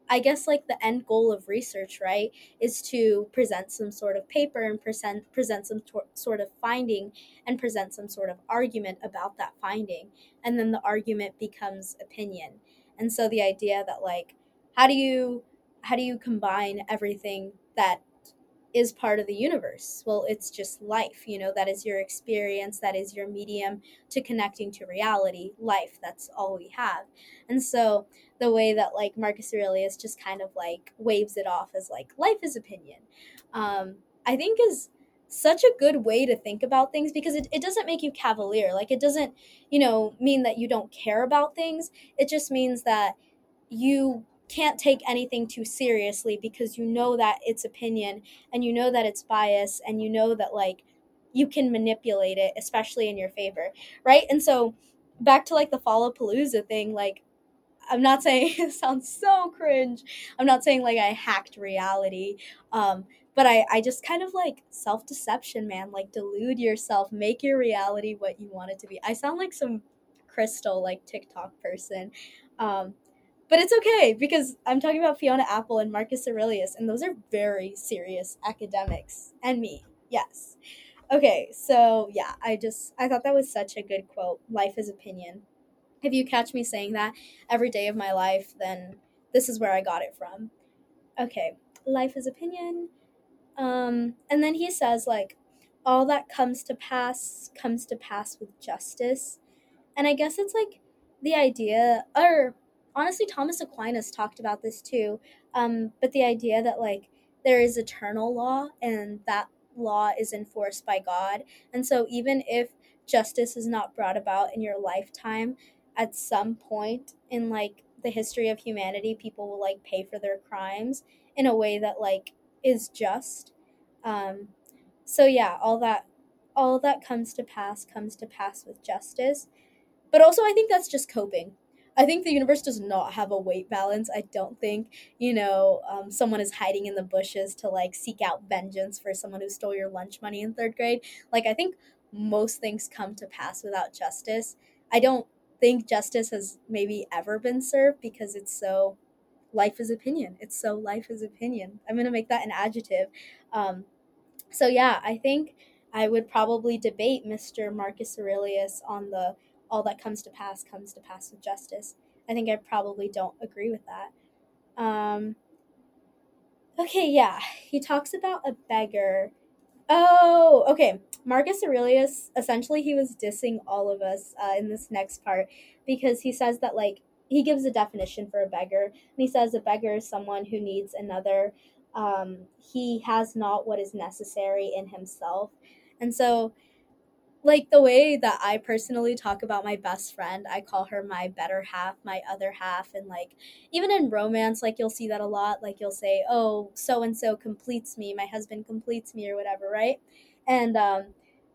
I guess like the end goal of research, right, is to present some sort of paper and present present some tor- sort of finding and present some sort of argument about that finding, and then the argument becomes opinion. And so the idea that like how do you how do you combine everything that is part of the universe. Well, it's just life, you know, that is your experience, that is your medium to connecting to reality, life, that's all we have. And so the way that like Marcus Aurelius just kind of like waves it off as like life is opinion, um, I think is such a good way to think about things because it, it doesn't make you cavalier. Like it doesn't, you know, mean that you don't care about things. It just means that you can't take anything too seriously because you know that it's opinion and you know that it's bias and you know that like you can manipulate it especially in your favor right? And so back to like the Fallapalooza thing like i'm not saying it sounds so cringe. I'm not saying like i hacked reality um but i i just kind of like self-deception man like delude yourself make your reality what you want it to be. I sound like some crystal like tiktok person um but it's okay because I'm talking about Fiona Apple and Marcus Aurelius, and those are very serious academics. And me, yes. Okay, so yeah, I just I thought that was such a good quote. Life is opinion. If you catch me saying that every day of my life, then this is where I got it from. Okay, life is opinion. Um, and then he says like all that comes to pass comes to pass with justice. And I guess it's like the idea or honestly, Thomas Aquinas talked about this too. Um, but the idea that like there is eternal law and that law is enforced by God. And so even if justice is not brought about in your lifetime, at some point in like the history of humanity, people will like pay for their crimes in a way that like is just. Um, so yeah, all that all that comes to pass comes to pass with justice. But also I think that's just coping. I think the universe does not have a weight balance. I don't think, you know, um, someone is hiding in the bushes to like seek out vengeance for someone who stole your lunch money in third grade. Like, I think most things come to pass without justice. I don't think justice has maybe ever been served because it's so life is opinion. It's so life is opinion. I'm going to make that an adjective. Um, so, yeah, I think I would probably debate Mr. Marcus Aurelius on the all that comes to pass comes to pass with justice. I think I probably don't agree with that. Um, okay, yeah. He talks about a beggar. Oh, okay. Marcus Aurelius, essentially, he was dissing all of us uh, in this next part because he says that, like, he gives a definition for a beggar. And he says a beggar is someone who needs another. Um, he has not what is necessary in himself. And so like the way that I personally talk about my best friend, I call her my better half, my other half. And like, even in romance, like you'll see that a lot. Like you'll say, oh, so and so completes me, my husband completes me, or whatever, right? And um,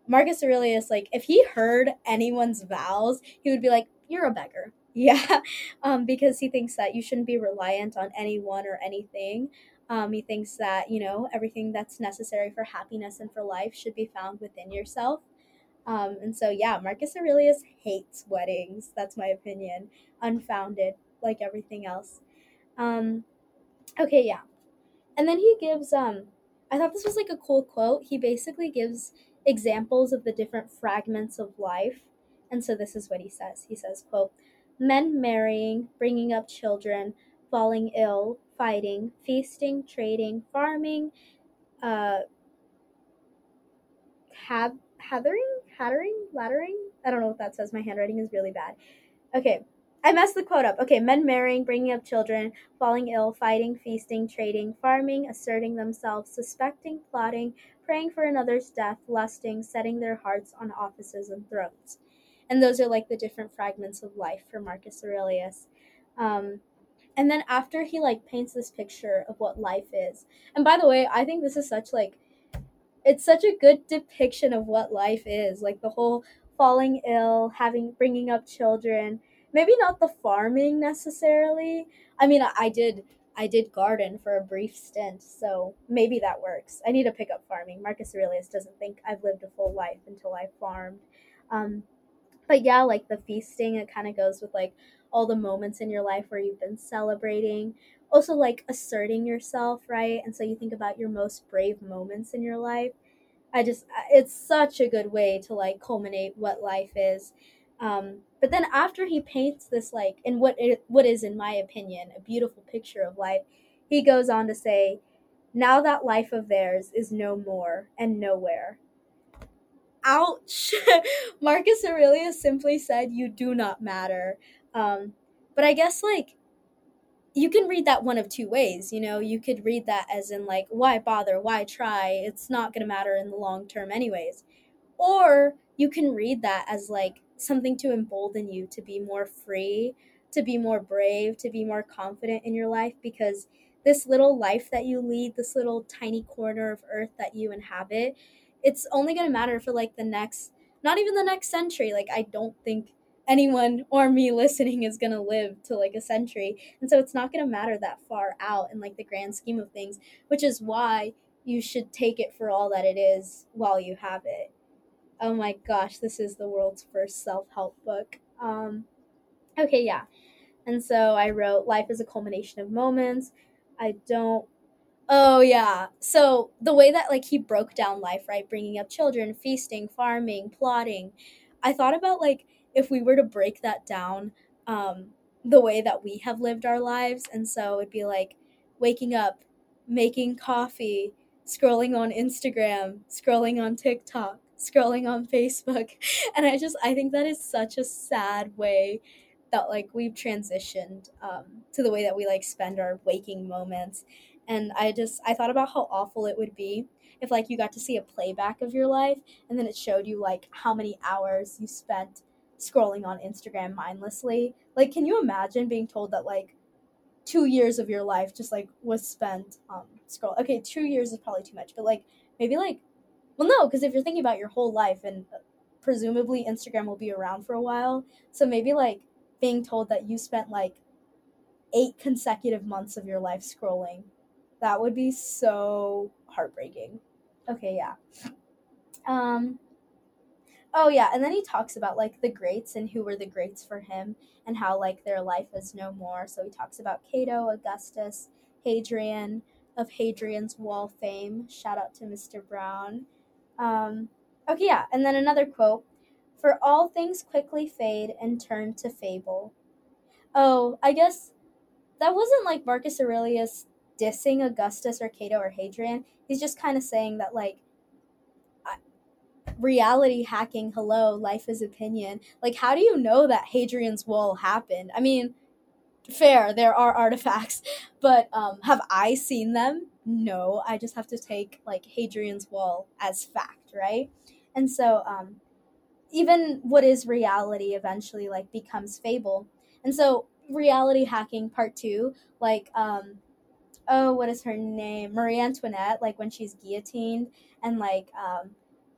Marcus Aurelius, like, if he heard anyone's vows, he would be like, you're a beggar. Yeah, um, because he thinks that you shouldn't be reliant on anyone or anything. Um, he thinks that, you know, everything that's necessary for happiness and for life should be found within yourself. Um, and so, yeah, Marcus Aurelius hates weddings. That's my opinion. Unfounded, like everything else. Um, okay, yeah. And then he gives, um, I thought this was like a cool quote. He basically gives examples of the different fragments of life. And so this is what he says. He says, quote, men marrying, bringing up children, falling ill, fighting, feasting, trading, farming, uh, have, hathering, hattering, laddering. I don't know what that says. My handwriting is really bad. Okay, I messed the quote up. Okay, men marrying, bringing up children, falling ill, fighting, feasting, trading, farming, asserting themselves, suspecting, plotting, praying for another's death, lusting, setting their hearts on offices and thrones. And those are like the different fragments of life for Marcus Aurelius. Um, and then after he like paints this picture of what life is, and by the way, I think this is such like it's such a good depiction of what life is like the whole falling ill having bringing up children maybe not the farming necessarily. I mean i, did i did garden for a brief stint so maybe that works. I need to pick up farming. Marcus aurelius doesn't think i've lived a full life until i farmed. Um, but yeah like the feasting it kind of goes with like all the moments in your life where you've been celebrating. Also, like asserting yourself, right? And so you think about your most brave moments in your life. I just, it's such a good way to like culminate what life is. Um, but then after he paints this like in what it, what is in my opinion a beautiful picture of life, he goes on to say, "Now that life of theirs is no more and nowhere." Ouch! Marcus Aurelius simply said, "You do not matter." Um, but I guess like you can read that one of two ways. You know, you could read that as in like, "Why bother? Why try? It's not going to matter in the long term, anyways." Or you can read that as like something to embolden you to be more free, to be more brave, to be more confident in your life because this little life that you lead, this little tiny corner of earth that you inhabit, it's only going to matter for like the next, not even the next century. Like, I don't think anyone or me listening is going to live to like a century. And so it's not going to matter that far out in like the grand scheme of things, which is why you should take it for all that it is while you have it oh my gosh, this is the world's first self help book. Um, okay, yeah. And so I wrote, Life is a culmination of moments. I don't. Oh, yeah. So the way that, like, he broke down life, right? Bringing up children, feasting, farming, plotting. I thought about, like, if we were to break that down, um, the way that we have lived our lives. And so it'd be like waking up, making coffee, scrolling on Instagram, scrolling on TikTok, scrolling on Facebook. And I just, I think that is such a sad way that like we've transitioned um, to the way that we like spend our waking moments. And I just, I thought about how awful it would be if like you got to see a playback of your life and then it showed you like how many hours you spent scrolling on Instagram mindlessly. Like, can you imagine being told that like two years of your life just like was spent um scroll? Okay, two years is probably too much, but like maybe like well, no, because if you're thinking about your whole life and uh, presumably Instagram will be around for a while, so maybe like being told that you spent like eight consecutive months of your life scrolling, that would be so heartbreaking. Okay, yeah. Um Oh yeah, and then he talks about like the greats and who were the greats for him and how like their life is no more. So he talks about Cato, Augustus, Hadrian of Hadrian's Wall fame. Shout out to Mr. Brown. Um, okay, yeah, and then another quote For all things quickly fade and turn to fable. Oh, I guess that wasn't like Marcus Aurelius dissing Augustus or Cato or Hadrian. He's just kind of saying that, like, reality hacking, hello, life is opinion. Like, how do you know that Hadrian's Wall happened? I mean, fair, there are artifacts, but um, have I seen them? no, I just have to take like Hadrian's Wall as fact, right? And so um, even what is reality eventually like becomes fable. And so reality hacking part two, like um, oh, what is her name? Marie Antoinette, like when she's guillotined and like um,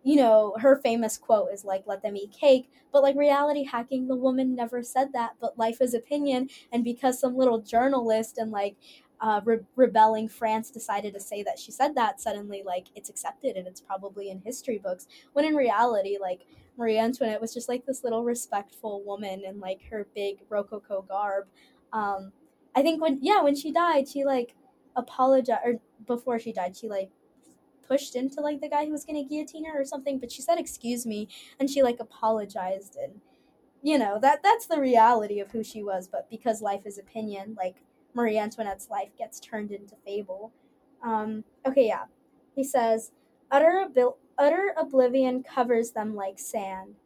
you know, her famous quote is like, let them eat cake. But like reality hacking, the woman never said that, but life is opinion. And because some little journalist and like uh, re- rebelling France decided to say that she said that, suddenly like it's accepted and it's probably in history books. When in reality, like Marie Antoinette was just like this little respectful woman in like her big Rococo garb. Um, I think when yeah when she died, she like apologized or before she died, she like pushed into like the guy who was gonna guillotine her or something. But she said excuse me and she like apologized and you know that that's the reality of who she was. But because life is opinion, like Marie Antoinette's life gets turned into fable. Um, okay, yeah. He says, utter, abil- utter oblivion covers them like sand.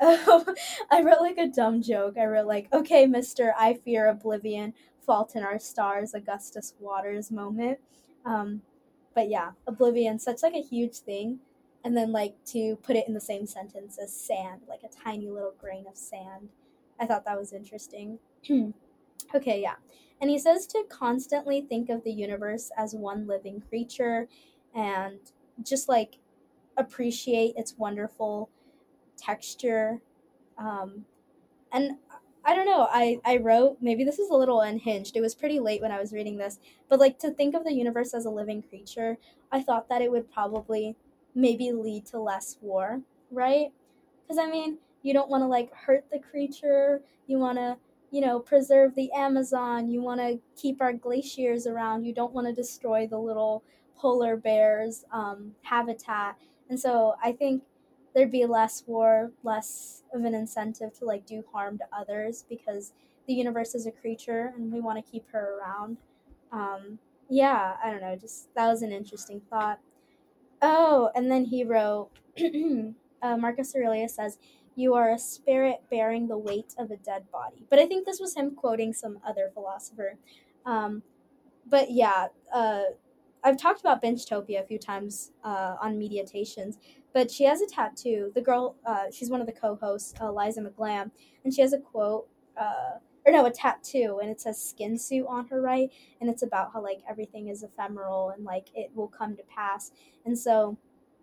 Oh, I wrote like a dumb joke. I wrote like, okay, mister, I fear oblivion, fault in our stars, Augustus Waters moment. Um, but yeah, oblivion, such like a huge thing. And then like to put it in the same sentence as sand, like a tiny little grain of sand. I thought that was interesting. okay, yeah. And he says to constantly think of the universe as one living creature and just like appreciate its wonderful texture. Um, and I don't know, I, I wrote, maybe this is a little unhinged. It was pretty late when I was reading this, but like to think of the universe as a living creature, I thought that it would probably maybe lead to less war, right? Because I mean, you don't want to like hurt the creature, you want to you know, preserve the Amazon. You want to keep our glaciers around. You don't want to destroy the little polar bears' um, habitat. And so I think there'd be less war, less of an incentive to like do harm to others because the universe is a creature and we want to keep her around. Um, yeah, I don't know. Just that was an interesting thought. Oh, and then he wrote, uh, Marcus Aurelius says, You are a spirit bearing the weight of a dead body. But I think this was him quoting some other philosopher. Um, but yeah, uh, I've talked about Benchtopia a few times uh, on Mediatations, but she has a tattoo. The girl, uh, she's one of the co-hosts, uh, Liza McGlam, and she has a quote, uh, or no, a tattoo, and it says "skin suit" on her right, and it's about how like everything is ephemeral and like it will come to pass, and so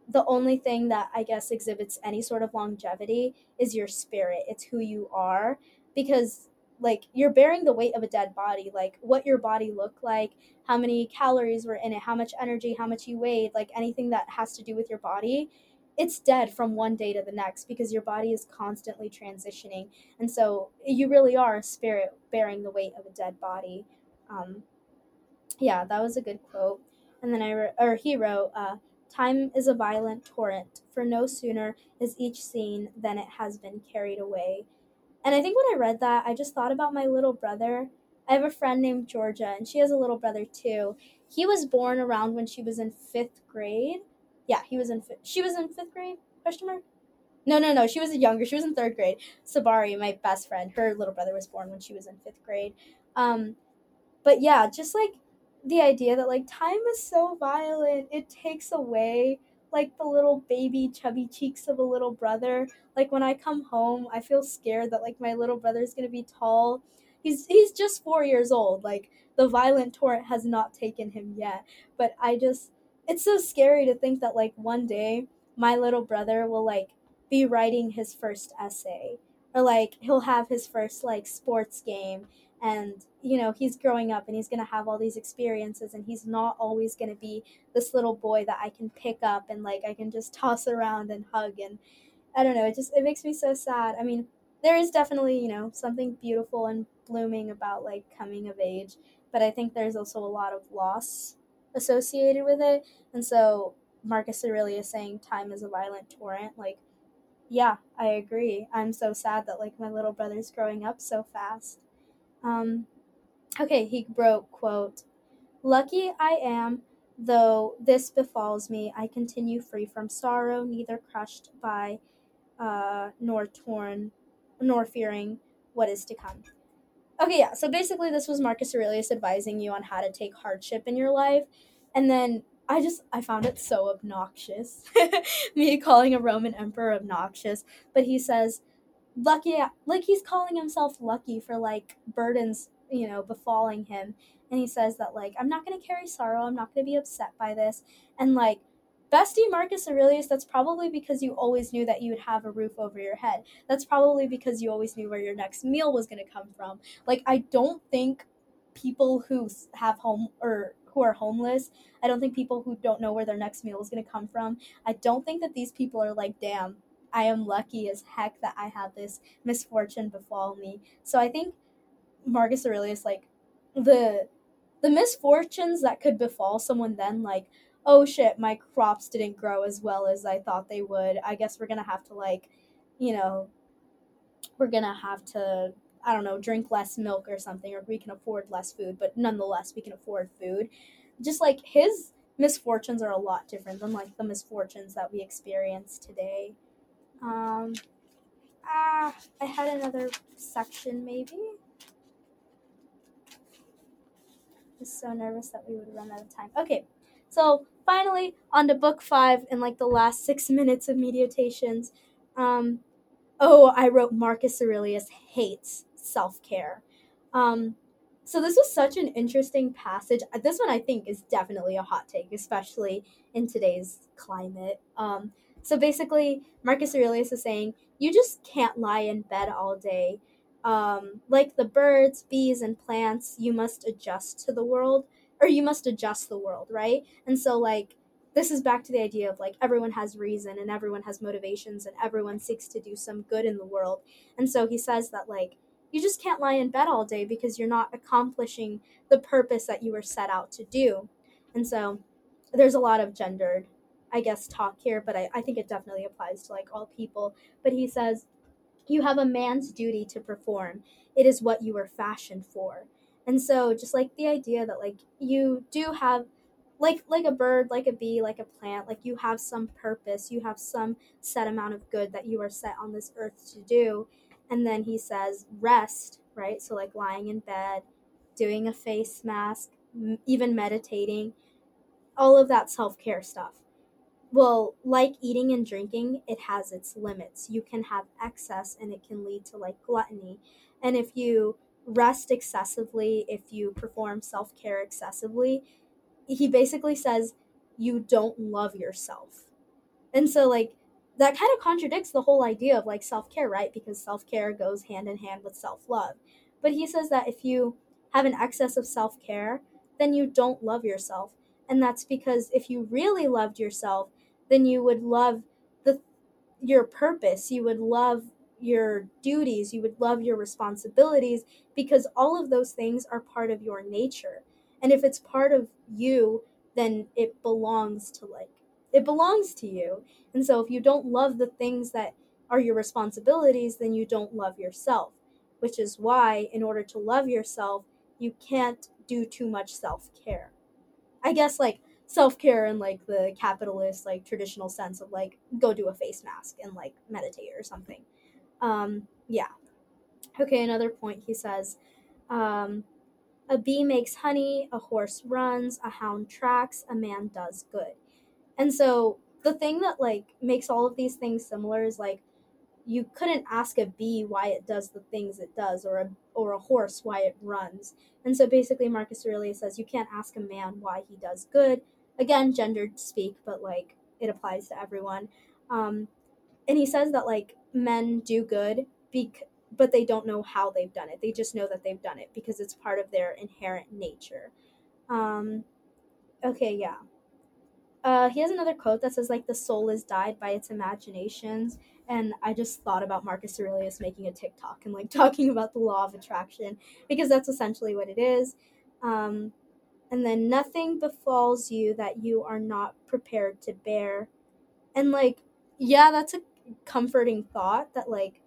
the only thing that I guess exhibits any sort of longevity is your spirit. It's who you are, because like you're bearing the weight of a dead body like what your body looked like how many calories were in it how much energy how much you weighed like anything that has to do with your body it's dead from one day to the next because your body is constantly transitioning. And so you really are a spirit bearing the weight of a dead body. Um, yeah that was a good quote. And then i re- or he wrote uh, time is a violent torrent for no sooner is each seen than it has been carried away and I think when I read that, I just thought about my little brother. I have a friend named Georgia, and she has a little brother too. He was born around when she was in fifth grade. Yeah, he was in. Fifth, she was in fifth grade. Question mark. No, no, no. She was younger. She was in third grade. Sabari, my best friend, her little brother was born when she was in fifth grade. Um, but yeah, just like the idea that like time is so violent, it takes away like the little baby chubby cheeks of a little brother. Like when I come home, I feel scared that like my little brother's gonna be tall. He's he's just four years old. Like the violent torrent has not taken him yet. But I just it's so scary to think that like one day my little brother will like be writing his first essay or like he'll have his first like sports game and you know he's growing up and he's going to have all these experiences and he's not always going to be this little boy that i can pick up and like i can just toss around and hug and i don't know it just it makes me so sad. I mean there is definitely you know something beautiful and blooming about like coming of age but i think there's also a lot of loss associated with it. And so marcus aurelius saying time is a violent torrent like yeah i agree. I'm so sad that like my little brother's growing up so fast. Um, okay, he wrote, quote, Lucky I am, though this befalls me, I continue free from sorrow, neither crushed by, uh, nor torn, nor fearing what is to come. Okay, yeah, so basically this was Marcus Aurelius advising you on how to take hardship in your life, and then I just I found it so obnoxious. Me calling a Roman emperor obnoxious, but he says lucky like he's calling himself lucky for like burdens you know befalling him. And he says that like i'm not going to carry sorrow. I'm not going to be upset by this. And like bestie marcus aurelius that's probably because you always knew that you would have a roof over your head. That's probably because you always knew where your next meal was going to come from. Like i don't think people who have home or who are homeless i don't think people who don't know where their next meal is going to come from. I don't think that these people are like damn I am lucky as heck that I had this misfortune befall me. So I think Marcus Aurelius, like the the misfortunes that could befall someone then, like, oh shit, my crops didn't grow as well as I thought they would. I guess we're gonna have to like, you know, we're gonna have to I don't know, drink less milk or something, or we can afford less food, but nonetheless we can afford food. Just like his misfortunes are a lot different than like the misfortunes that we experience today. Um, ah, I had another section maybe. Was so nervous that we would run out of time. Okay, so finally on to book five in like the last six minutes of meditations. Um, oh, I wrote Marcus Aurelius hates self care. Um, so this was such an interesting passage. This one I think is definitely a hot take, especially in today's climate. Um, so basically, Marcus Aurelius is saying you just can't lie in bed all day. Um, like the birds, bees, and plants, you must adjust to the world, or you must adjust the world, right? And so, like, this is back to the idea of like everyone has reason and everyone has motivations and everyone seeks to do some good in the world. And so he says that, like, you just can't lie in bed all day because you're not accomplishing the purpose that you were set out to do. And so there's a lot of gendered, I guess, talk here, but I, I think it definitely applies to like all people. But he says, You have a man's duty to perform, it is what you were fashioned for. And so just like the idea that like you do have like like a bird, like a bee, like a plant, like you have some purpose, you have some set amount of good that you are set on this earth to do. And then he says rest, right? So like lying in bed, doing a face mask, m- even meditating, all of that self-care stuff. Well, like eating and drinking, it has its limits. You can have excess and it can lead to like gluttony. And if you rest excessively, if you perform self care excessively, he basically says you don't love yourself. And so, like, that kind of contradicts the whole idea of like self care, right? Because self care goes hand in hand with self love. But he says that if you have an excess of self care, then you don't love yourself. And that's because if you really loved yourself, then you would love the your purpose, you would love your duties, you would love your responsibilities because all of those things are part of your nature. And if it's part of you, then it belongs to like it belongs to you. And so if you don't love the things that are your responsibilities, then you don't love yourself, which is why in order to love yourself, you can't do too much self-care. I guess like self-care in like the capitalist like traditional sense of like go do a face mask and like meditate or something um, yeah. Okay, another point he says um, a bee makes honey, a horse runs, a hound tracks, a man does good. And so the thing that like makes all of these things similar is like you couldn't ask a bee why it does the things it does or a or a horse why it runs. And so basically Marcus Aurelius says you can't ask a man why he does good. Again, gendered speak, but like it applies to everyone. Um, and he says that like men do good bec- but they don't know how they've done it. They just know that they've done it because it's part of their inherent nature. Um okay yeah. Uh, he has another quote that says like the soul is dyed by its imaginations and i just thought about marcus aurelius making a tiktok and like talking about the law of attraction because that's essentially what it is. Um, and then nothing befalls you that you are not prepared to bear. And like yeah that's a comforting thought that like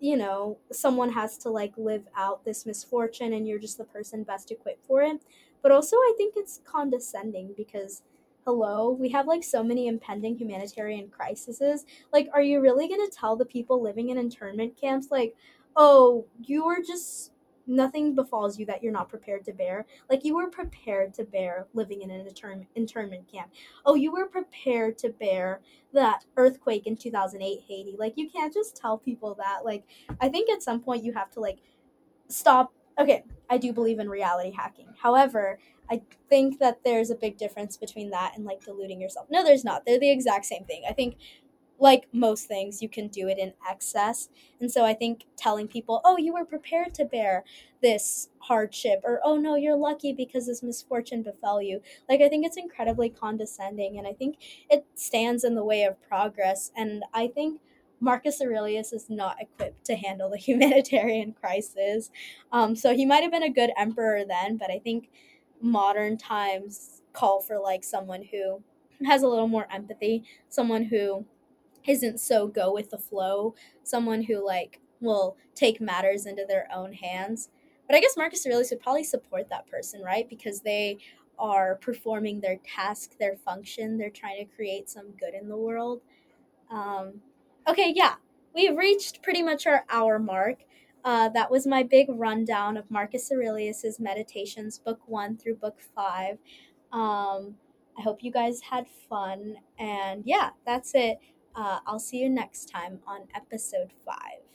you know someone has to like live out this misfortune and you're just the person best equipped for it. But also i think it's condescending because hello we have like so many impending humanitarian crises. Like are you really going to tell the people living in internment camps like oh you are just nothing befalls you that you're not prepared to bear. Like you were prepared to bear living in an intern- internment camp. Oh, you were prepared to bear that earthquake in 2008 Haiti. Like you can't just tell people that. Like I think at some point you have to like stop. Okay, I do believe in reality hacking. However, I think that there's a big difference between that and like deluding yourself. No, there's not. They're the exact same thing. I think like most things, you can do it in excess. And so I think telling people, oh, you were prepared to bear this hardship, or oh no, you're lucky because this misfortune befell you. Like, I think it's incredibly condescending, and I think it stands in the way of progress. And I think. Marcus Aurelius is not equipped to handle the humanitarian crisis. Um, so he might have been a good emperor then, but I think modern times call for like someone who has a little more empathy, someone who isn't so go with the flow, someone who like will take matters into their own hands. But I guess Marcus Aurelius would probably support that person, right? Because they are performing their task, their function. They're trying to create some good in the world. Um, okay, yeah, we've reached pretty much our hour mark. Uh, that was my big rundown of Marcus Aurelius's Meditations, book one through book five. Um, I hope you guys had fun. And yeah, that's it. Uh, I'll see you next time on episode five.